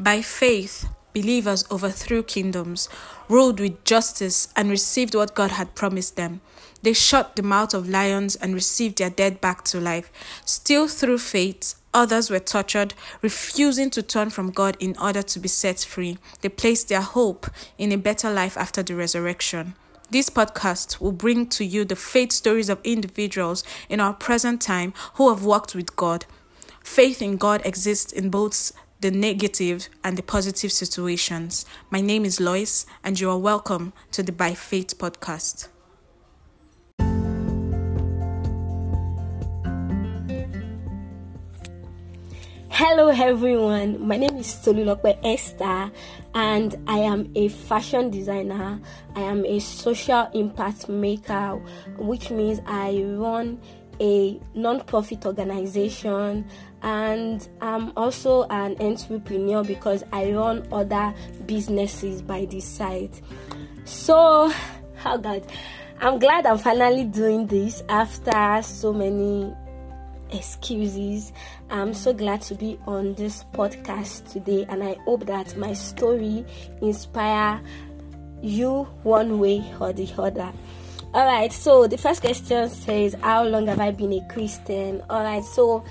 By faith, believers overthrew kingdoms, ruled with justice, and received what God had promised them. They shut the mouth of lions and received their dead back to life. Still through faith, others were tortured, refusing to turn from God in order to be set free. They placed their hope in a better life after the resurrection. This podcast will bring to you the faith stories of individuals in our present time who have walked with God. Faith in God exists in both the negative and the positive situations. My name is Lois, and you are welcome to the By Faith podcast. Hello everyone, my name is Tolulope Esther and I am a fashion designer. I am a social impact maker, which means I run a non-profit organization and I'm also an entrepreneur because I run other businesses by this side. So, oh God, I'm glad I'm finally doing this after so many excuses. I'm so glad to be on this podcast today and I hope that my story inspire you one way or the other. All right, so the first question says, How long have I been a Christian? All right, so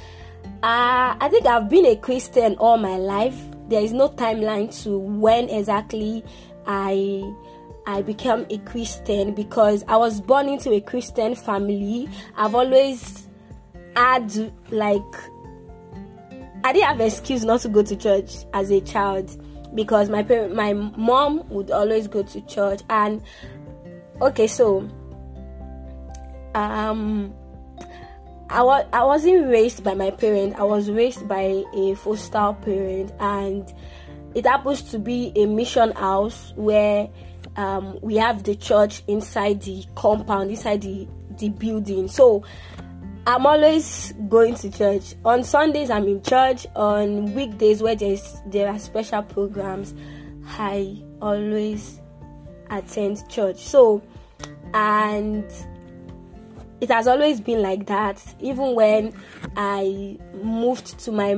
uh, I think I've been a Christian all my life. There is no timeline to when exactly I I became a Christian because I was born into a Christian family. I've always had like I didn't have an excuse not to go to church as a child because my parent, my mom would always go to church and okay so um I was I wasn't raised by my parent. I was raised by a foster parent, and it happens to be a mission house where um, we have the church inside the compound, inside the the building. So I'm always going to church. On Sundays, I'm in church. On weekdays, where there's there are special programs, I always attend church. So and it has always been like that. Even when I moved to my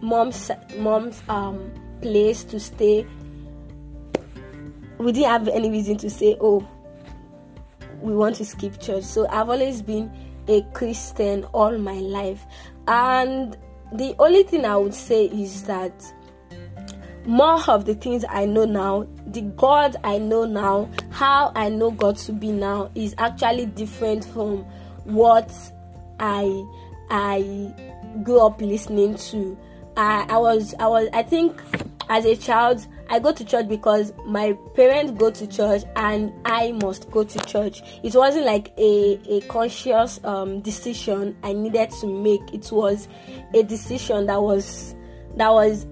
mom's mom's um place to stay, we didn't have any reason to say, "Oh, we want to skip church." So I've always been a Christian all my life, and the only thing I would say is that more of the things I know now, the God I know now, how I know God to be now is actually different from what I I grew up listening to. I, I was I was I think as a child I go to church because my parents go to church and I must go to church. It wasn't like a, a conscious um, decision I needed to make. It was a decision that was that was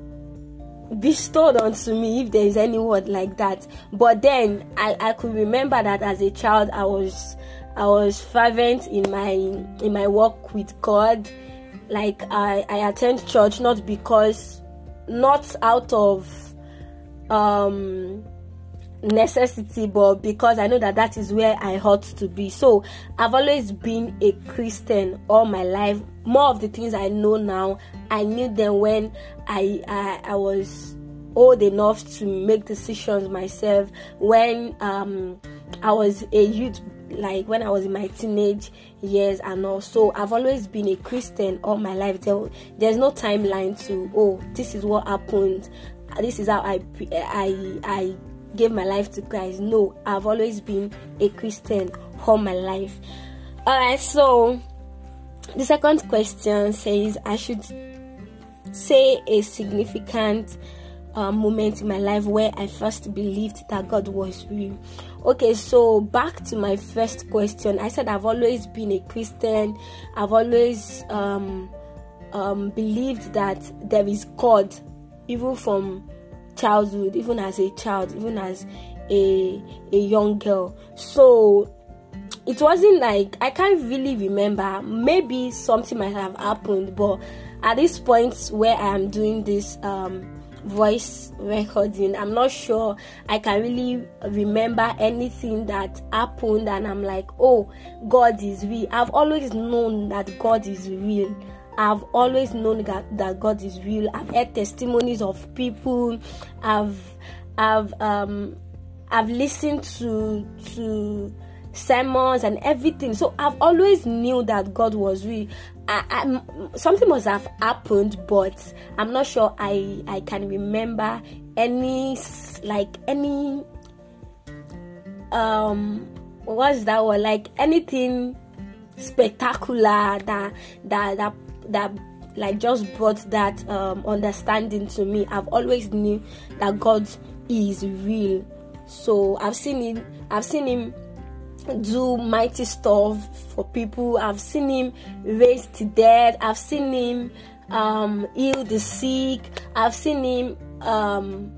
bestowed onto me if there is any word like that. But then I, I could remember that as a child i was i was fervent in my in my walk with god. Like i i attend church not because not out of um necessity but because i know that that is where i ought to be. So i've always been a christian all my life. More of the things i know now i knew them when i i, I was old enough to make decisions myself. When um i was a youth like when i was in my teenage years and also i've always been a christian all my life. There, there's no timeline to oh this is what happened. This is how i i i gave my life to Christ. No, I've always been a Christian all my life. Alright, so the second question says I should say a significant uh, moment in my life where I first believed that God was real. Okay, so back to my first question. I said I've always been a Christian. I've always um, um, believed that there is God, even from childhood, even as a child, even as a a young girl. So it wasn't like I can't really remember. Maybe something might have happened, but at this point where I am doing this um, voice recording, I'm not sure I can really remember anything that happened, and I'm like, oh, God is real. I've always known that God is real. I've always known that, that God is real. I've heard testimonies of people. I've I've um I've listened to to sermons and everything. So I've always knew that God was real. I, I, something must have happened, but I'm not sure I I can remember any like any um what's that word like anything spectacular that that that that like just brought that um, understanding to me. I've always knew that God is real. So I've seen him. I've seen him do mighty stuff for people. I've seen him raise the dead. I've seen him um, heal the sick. I've seen him um,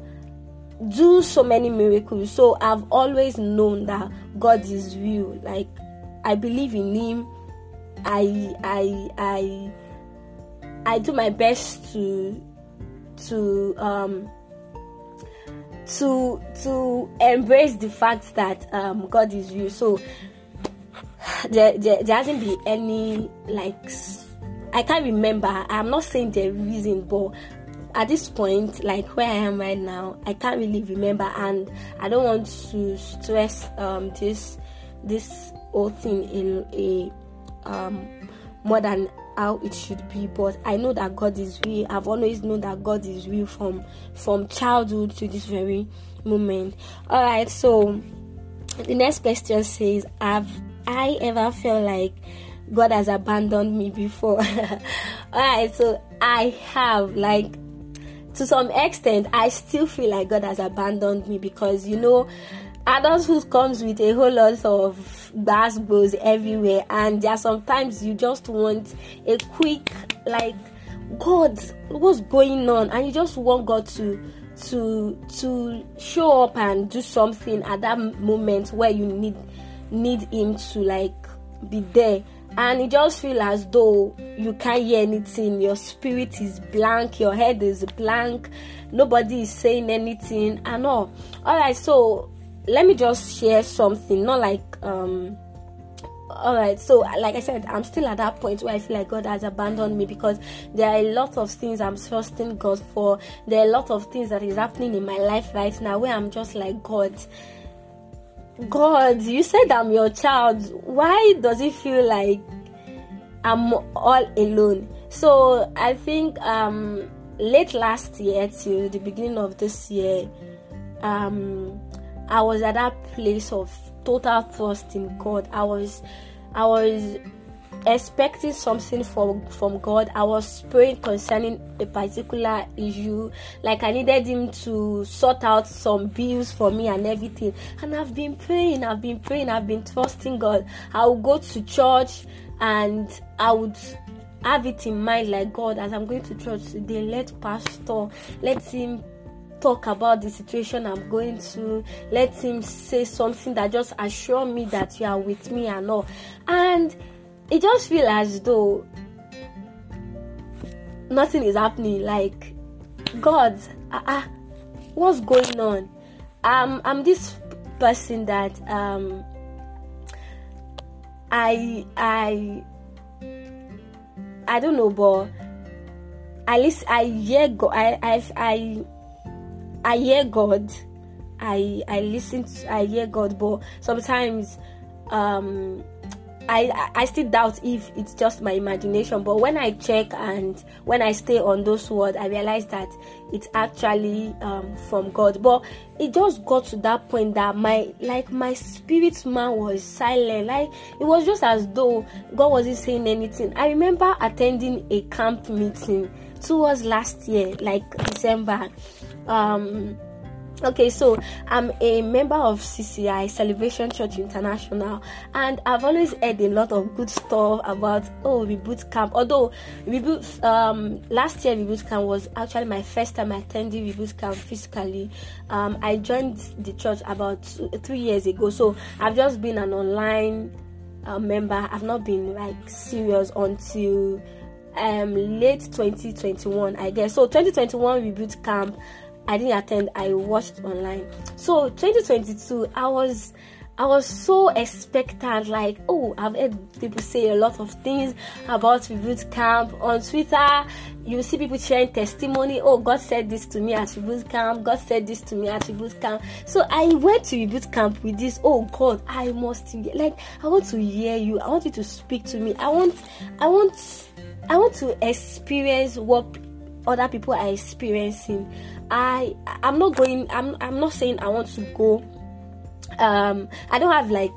do so many miracles. So I've always known that God is real. Like I believe in Him. I I I I do my best to to um to to embrace the fact that um God is real. So there, there, there hasn't been any like I can't remember. I'm not saying the reason, but at this point, like where I am right now, I can't really remember, and I don't want to stress um, this this whole thing in a um, more than how it should be. But I know that God is real. I've always known that God is real from from childhood to this very moment. All right, so the next question says, "Have I ever felt like?" God has abandoned me before. All right, so I have like to some extent, I still feel like God has abandoned me because you know, adulthood comes with a whole lot of gas goes everywhere, and there are sometimes you just want a quick like God, what's going on, and you just want God to to to show up and do something at that moment where you need need Him to like be there. And you just feel as though you can't hear anything. Your spirit is blank your head is blank. Nobody is saying anything and all. All right so let me just share something not like um all right so like i said i'm still at that point where i feel like god has abandoned me because there are a lot of things i'm trusting god for there are a lot of things that is happening in my life right now where i'm just like god God, you said I'm your child. Why does it feel like I'm all alone? So I think um, late last year to the beginning of this year, um, I was at that place of total trust in God. I was, I was expecting something from from God. I was praying concerning a particular issue. Like I needed him to sort out some bills for me and everything. And I've been praying, I've been praying, I've been trusting God. I will go to church and I would have it in mind like God as I'm going to church today, let pastor let him talk about the situation I'm going to. Let him say something that just assure me that you are with me and all. And it just feels as though nothing is happening. Like, God, uh, uh, what's going on? Um, I'm this person that um, I I I don't know, but at least I hear God. I I I I hear God. I I listen. To, I hear God, but sometimes um I, I still doubt if it's just my imagination, but when I check and when I stay on those words, I realize that it's actually um, from God. But it just got to that point that my like my spirit man was silent. Like it was just as though God wasn't saying anything. I remember attending a camp meeting towards last year, like December. Um, Okay, so I'm a member of CCI Celebration Church International, and I've always heard a lot of good stuff about oh reboot camp. Although reboot um, last year reboot camp was actually my first time attending reboot camp physically. Um, I joined the church about two, three years ago, so I've just been an online uh, member. I've not been like serious until um late 2021 i guess so 2021 reboot camp I didn't attend, I watched online. So 2022, I was I was so expectant, like, oh, I've heard people say a lot of things about Reboot Camp on Twitter. You see people sharing testimony. Oh, God said this to me at Reboot Camp. God said this to me at Reboot Camp. So I went to Reboot Camp with this. Oh God, I must like. I want to hear you. I want you to speak to me. I want. I want. I want to experience what other people are experiencing. I. I'm not going. I'm. I'm not saying I want to go um i don't have like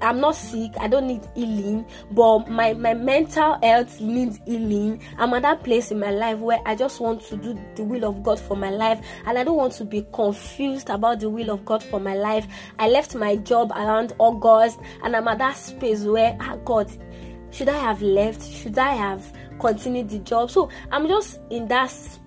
i'm not sick i don't need healing but my my mental health needs healing i'm at that place in my life where i just want to do the will of god for my life and i don't want to be confused about the will of god for my life i left my job around august and i'm at that space where ah god should i have left should i have continued the job so i'm just in that space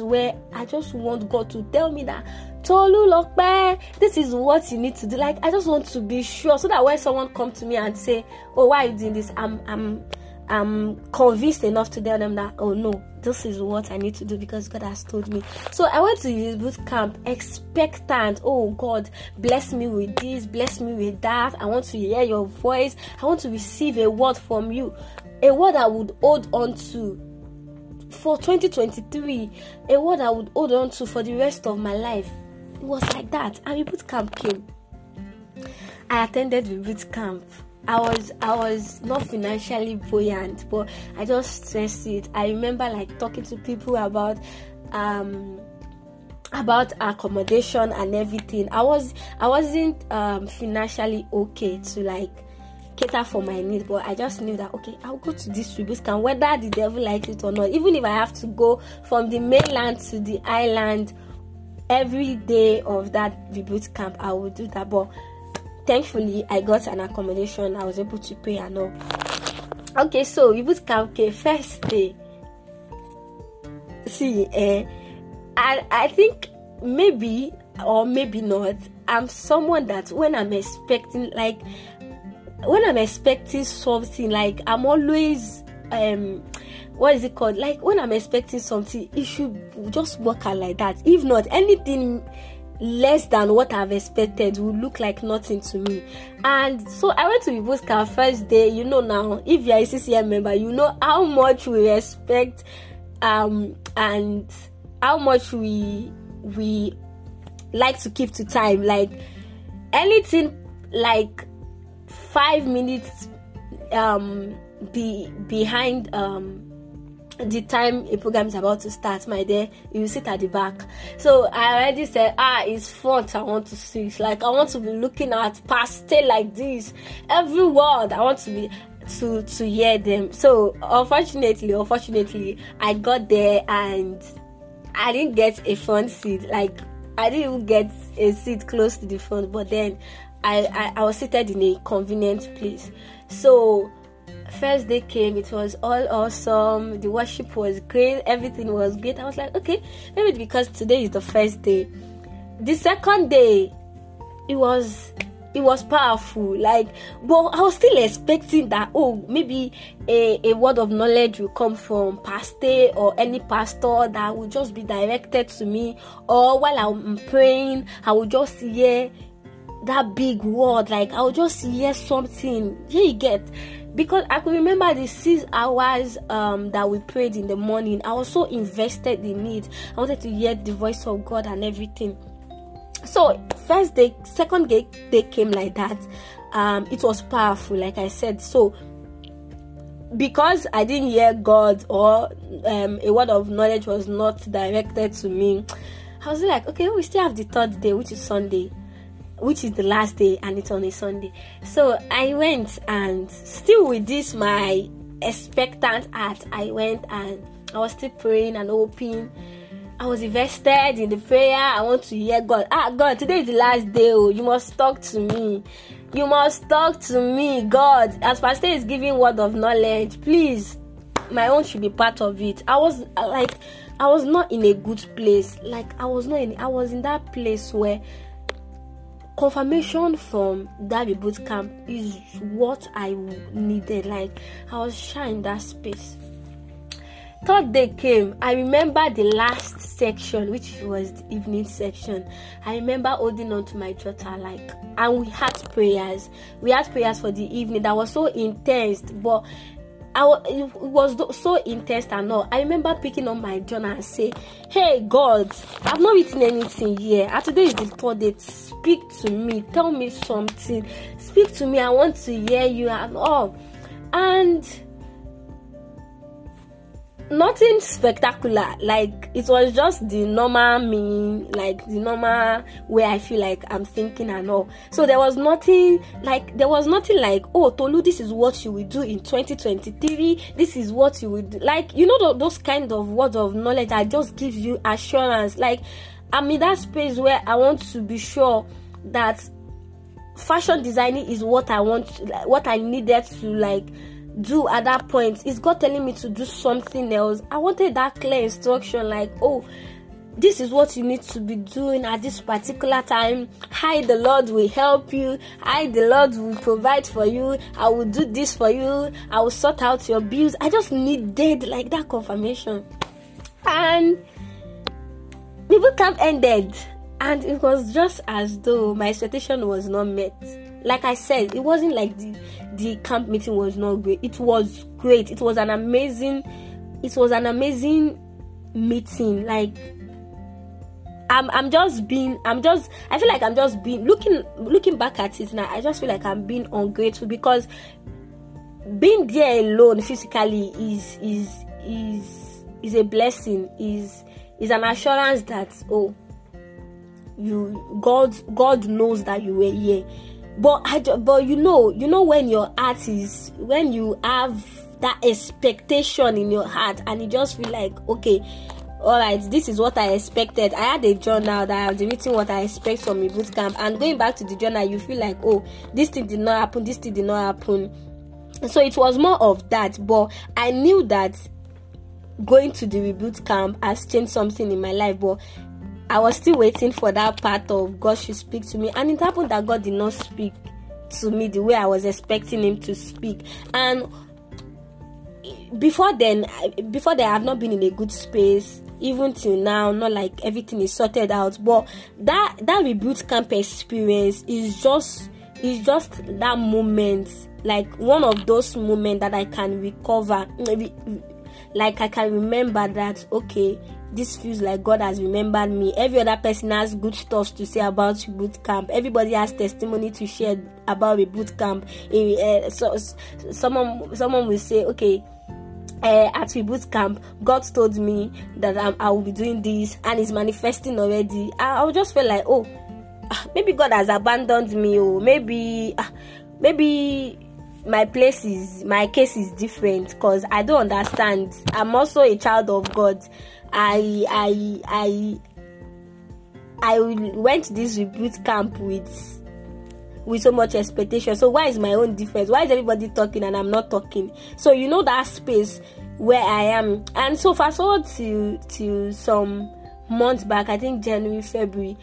where i just want god to tell me that Tolulope, this is what you need to do. Like I just want to be sure so that when someone come to me and say, "Oh, why are you doing this?" I'm I'm I'm convinced enough to tell them that, "Oh no, this is what I need to do because God has told me." So I went to youth boot camp expectant. Oh God, bless me with this, bless me with that. I want to hear your voice. I want to receive a word from you, a word I would hold on to for 2023 a word I would hold on to for the rest of my life. It was like that. And boot camp came. I attended the boot camp. I was I was not financially buoyant, but I just stressed it. I remember like talking to people about um about accommodation and everything. I was I wasn't um financially okay to like cater for my needs, but I just knew that okay, I'll go to this camp whether the devil likes it or not. Even if I have to go from the mainland to the island every day of that reboot camp i will do that. But thankfully i got an accommodation. I was able to pay and all. Okay so reboot camp okay first day. See eh and i think maybe or maybe not i'm someone that when i'm expecting like when i'm expecting something like i'm always um what is it called? Like when i'm expecting something it should just work out like that. If not anything less than what i've expected will look like nothing to me. And so i went to Ibuska first day you know now if you're a CCI member you know how much we respect um and how much we we like to keep to time. Like anything like five minutes um be behind um the time a program is about to start, my dear, you sit at the back. So I already said, ah, it's front. I want to see. It's like I want to be looking at past like this. Every word I want to be to to hear them. So unfortunately, unfortunately, I got there and I didn't get a front seat. Like I didn't even get a seat close to the front. But then I I, I was seated in a convenient place. So first day came it was all awesome the worship was great everything was great i was like okay maybe because today is the first day the second day it was it was powerful like but i was still expecting that oh maybe a, a word of knowledge will come from pastor or any pastor that will just be directed to me or while i'm praying i will just hear that big word like i'll just hear something here you get because I could remember the six hours um, that we prayed in the morning. I was so invested in it. I wanted to hear the voice of God and everything. So first day, second day, they came like that. Um, it was powerful, like I said. So because I didn't hear God or um, a word of knowledge was not directed to me, I was like, okay, we still have the third day, which is Sunday which is the last day and it's on a Sunday. So I went and still with this my expectant heart, I went and I was still praying and hoping. I was invested in the prayer. I want to hear God. Ah, God, today is the last day. Oh, you must talk to me. You must talk to me, God. As Pastor is giving word of knowledge, please, my own should be part of it. I was like, I was not in a good place. Like I was not in. I was in that place where confirmation from that boot camp is what I needed. Like I was shy in that space. third day came i remember the last section which was the evening section i remember holding on to my daughter like and we had prayers we had prayers for the evening that was so intense but I, it was so intense and all. I remember picking up my journal and say, Hey God, I've not written anything here. And today is the third day. Speak to me. Tell me something. Speak to me. I want to hear you and all. And nothing spectacular. Like it was just the normal me like the normal way i feel like i'm thinking and all. So there was nothing like there was nothing like oh tolu this is what you will do in 2023 this is what you would like you know those kind of words of knowledge that just gives you assurance. Like i'm in that space where i want to be sure that fashion designing is what i want what i needed to like do at that point is god telling me to do something else i wanted that clear instruction like oh this is what you need to be doing at this particular time. Hi, the Lord will help you. Hi, the Lord will provide for you. I will do this for you. I will sort out your bills. I just needed like that confirmation. And the boot camp ended, and it was just as though my expectation was not met. Like I said, it wasn't like the the camp meeting was not great. It was great. It was an amazing it was an amazing meeting. Like I'm I'm just being I'm just I feel like I'm just being looking looking back at it now, I just feel like I'm being ungrateful because being there alone physically is is is is a blessing, is is an assurance that oh you God God knows that you were here but I but you know you know when your heart is when you have that expectation in your heart and you just feel like okay all right this is what i expected. I had a journal that i was written what i expect from a boot camp. And going back to the journal you feel like oh this thing did not happen this thing did not happen. So it was more of that but i knew that going to the reboot camp has changed something in my life. But I was still waiting for that part of God should speak to me, and it happened that God did not speak to me the way I was expecting Him to speak. And before then, before then, I have not been in a good space. Even till now, not like everything is sorted out. But that that reboot camp experience is just is just that moment, like one of those moments that I can recover. Maybe, Like I can remember that okay, this feels like God has remembered me. Every other person has good stuff to say about boot camp. Everybody has testimony to share about boot camp. Uh, so, someone someone will say, okay. Uh, at boot camp, God told me that um, I will be doing this, and it's manifesting already. I, I just feel like, oh, ah, maybe God has abandoned me, or maybe, uh, maybe my place is my case is different because I don't understand. I'm also a child of God. I I I I went this reboot camp with with so much expectation. So why is my own difference? Why is everybody talking and I'm not talking? So you know that space where I am. And so fast forward to to some months back, I think January, February,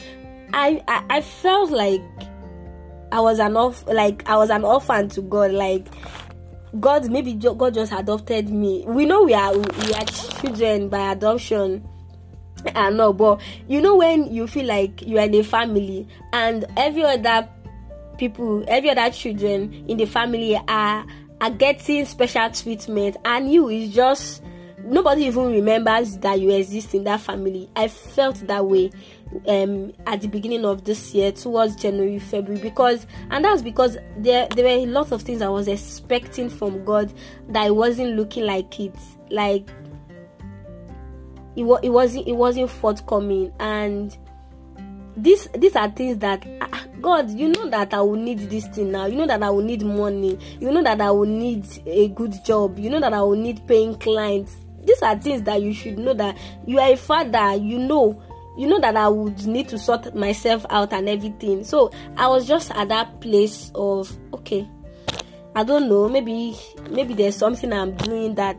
I I, I felt like I was an off like I was an orphan to God. Like God, maybe God just adopted me. We know we are we are children by adoption. I know, but you know when you feel like you are in a family and every other people, every other children in the family are are getting special treatment, and you is just nobody even remembers that you exist in that family. I felt that way um at the beginning of this year towards January, February because and that's because there there were a lot of things I was expecting from God that it wasn't looking like it. Like it, it wasn't it wasn't forthcoming and this these are things that ah, God, you know that I will need this thing now. You know that I will need money. You know that I will need a good job. You know that I will need paying clients these are things that you should know that you are a father you know you know that i would need to sort myself out and everything. So i was just at that place of okay i don't know maybe maybe there's something i'm doing that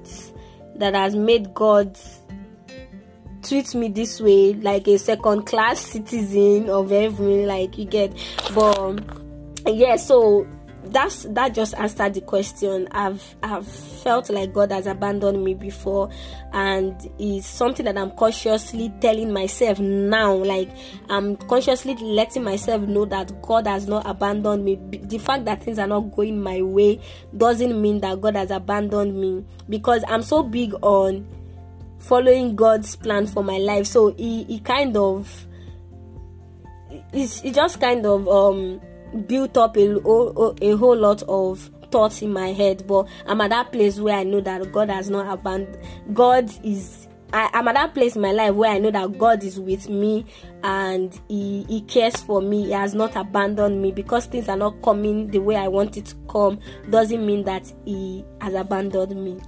that has made god treat me this way like a second class citizen of heaven like you get but yeah so that's that just answered the question. I've i've felt like god has abandoned me before and it's something that i'm consciously telling myself now. Like i'm consciously letting myself know that god has not abandoned me. The fact that things are not going my way doesn't mean that god has abandoned me because i'm so big on following god's plan for my life. So he, he kind of it's, it just kind of um built up a, a, whole lot of thoughts in my head but i'm at that place where i know that god has not abandoned god is I, am at that place in my life where I know that God is with me and he, he cares for me. He has not abandoned me because things are not coming the way I want it to come. Doesn't mean that He has abandoned me.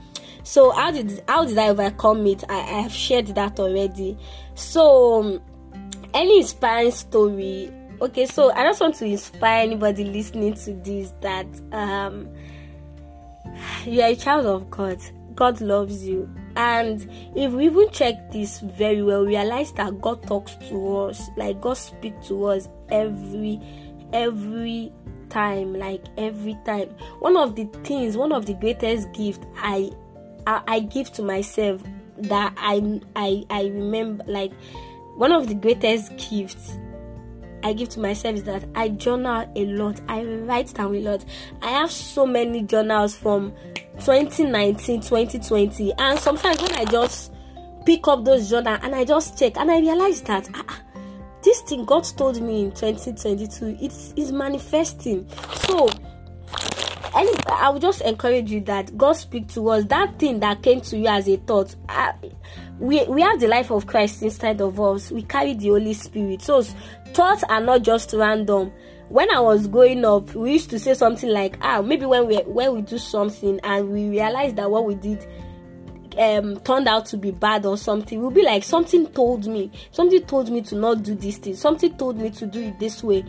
So how did how did I overcome it? I, I have shared that already. So any inspiring story okay so i just want to inspire anybody listening to this that um you are a child of god. God loves you. And if we even check this very well we realize that god talks to us like god speaks to us every every time like every time. One of the things one of the greatest gift i i, I give to myself that i i i remember like one of the greatest gifts I give to myself is that I journal a lot. I write down a lot. I have so many journals from 2019, 2020, and sometimes when I just pick up those journals and I just check and I realize that ah, ah this thing God told me in 2022 it's is manifesting. So any I would just encourage you that God speak to us that thing that came to you as a thought. Uh, we we have the life of Christ inside of us. We carry the Holy Spirit. So thoughts are not just random. When I was growing up, we used to say something like, "Ah, maybe when we when we do something and we realize that what we did um, turned out to be bad or something, we'll be like, something told me, something told me to not do this thing, something told me to do it this way."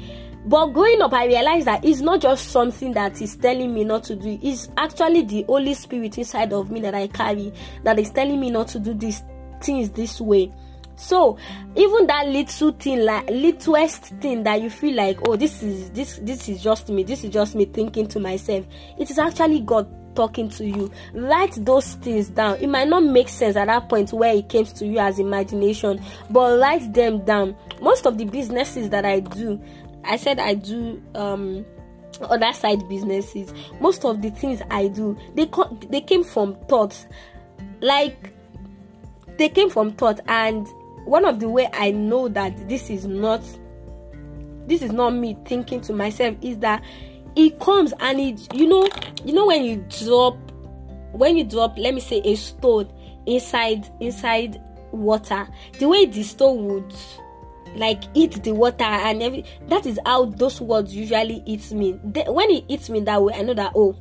But growing up, I realized that it's not just something that is telling me not to do. It's actually the Holy Spirit inside of me that I carry that is telling me not to do these things this way. So even that little thing, like littlest thing that you feel like, oh, this is this this is just me. This is just me thinking to myself. It is actually God talking to you. Write those things down. It might not make sense at that point where it came to you as imagination, but write them down. Most of the businesses that I do, I said I do um other side businesses. Most of the things I do, they co- they came from thoughts. Like they came from thought and one of the way I know that this is not this is not me thinking to myself is that it comes and it you know you know when you drop when you drop let me say a stone inside inside water the way the stone would like eat the water and every that is how those words usually eat me. When it eats me that way i know that oh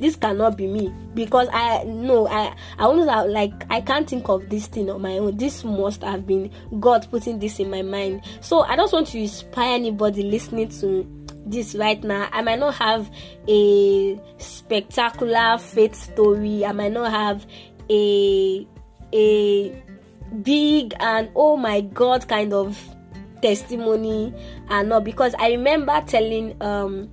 this cannot be me. Because i know i i almost like i can't think of this thing on my own. This must have been god putting this in my mind. So i just want to inspire anybody listening to this right now. I might not have a spectacular faith story. I might not have a a big and oh my god kind of testimony. And not because I remember telling um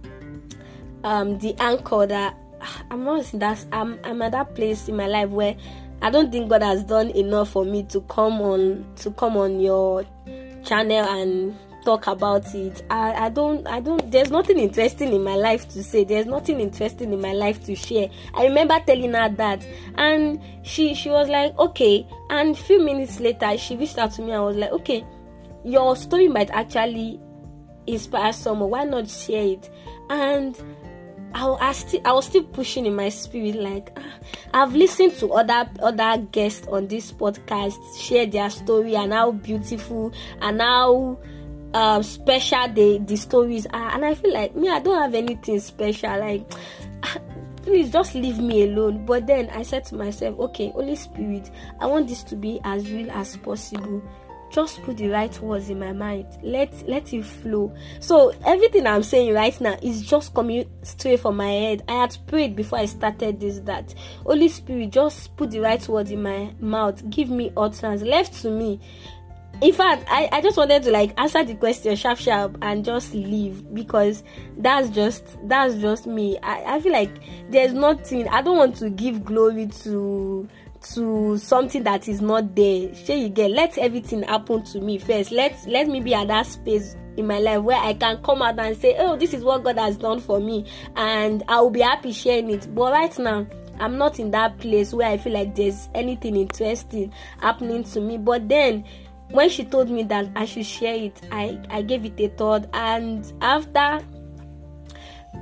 um the anchor that I'm not that I'm I'm at that place in my life where I don't think God has done enough for me to come on to come on your channel and talk about it. I, I don't I don't there's nothing interesting in my life to say. There's nothing interesting in my life to share. I remember telling her that and she she was like, Okay. And a few minutes later she reached out to me and was like, Okay, your story might actually inspire someone. Why not share it? And I, I, still, I was still pushing in my spirit like ah, I've listened to other other guests on this podcast share their story and how beautiful and how um, special the the stories are, and I feel like me, I don't have anything special. Like, please just leave me alone. But then I said to myself, okay, Holy Spirit, I want this to be as real as possible. Just put the right words in my mind. Let let it flow. So everything I'm saying right now is just coming straight from my head. I had prayed before I started this that Holy Spirit just put the right words in my mouth. Give me utterance. Left to me in fact I, I just wanted to like answer the question sharp sharp and just leave because that's just that's just me. I, I feel like there's nothing i don't want to give glory to to something that is not there. Sure you get let everything happen to me first. Let let me be at that space in my life where i can come out and say oh this is what god has done for me and i will be happy sharing it. But right now i'm not in that place where i feel like there's anything interesting happening to me. But then when she told me that i should share it i i gave it a thought. And after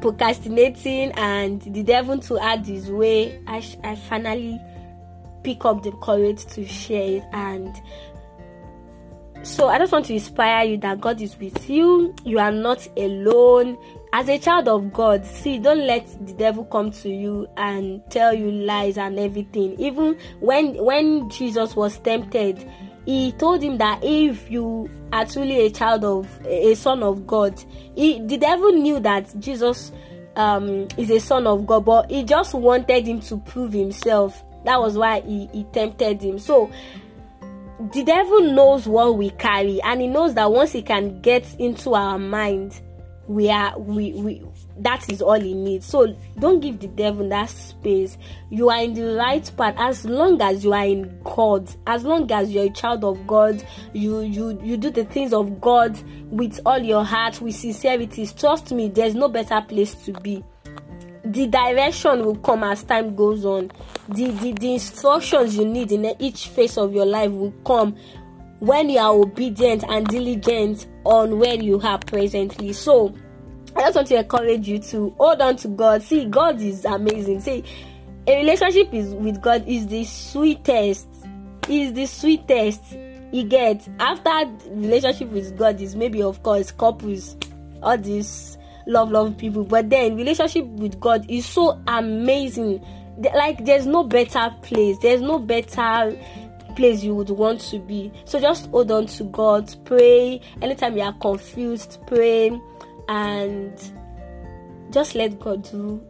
procrastinating and the devil to add his way i, I finally pick up the courage to share it. And so i just want to inspire you that god is with you. You are not alone. As a child of god see don't let the devil come to you and tell you lies and everything. Even when when jesus was tempted he told him that if you are truly a child of a son of god he, the devil knew that jesus um, is a son of god but he just wanted him to prove himself that was why he, he tempted him. So the devil knows what we carry, and he knows that once he can get into our mind, we are we we that is all he needs. So don't give the devil that space. You are in the right path as long as you are in God, as long as you're a child of God, you you you do the things of God with all your heart, with sincerity. Trust me, there's no better place to be the direction will come as time goes on the, the the instructions you need in each phase of your life will come when you are obedient and diligent on where you are presently so i just want to encourage you to hold on to god. See god is amazing. See a relationship is with god is the sweetest. Is the sweetest you get. After relationship with god is maybe of course couples all this love love people. But then relationship with god is so amazing. Like there's no better place. There's no better place you would want to be. So just hold on to god. Pray. Anytime you are confused pray and just let god do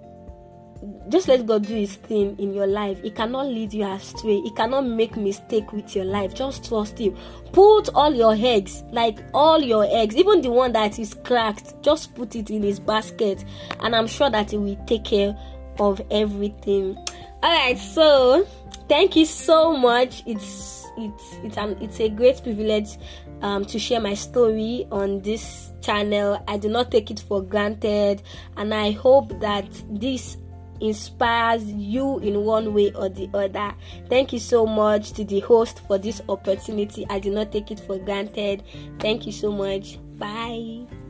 just let God do his thing in your life. He cannot lead you astray. He cannot make mistake with your life. Just trust him. Put all your eggs, like all your eggs, even the one that is cracked, just put it in his basket and I'm sure that he will take care of everything. All right, so thank you so much. It's it's it's an it's a great privilege um, to share my story on this channel. I do not take it for granted, and I hope that this inspires you in one way or the other. Thank you so much to the host for this opportunity. I do not take it for granted. Thank you so much. Bye.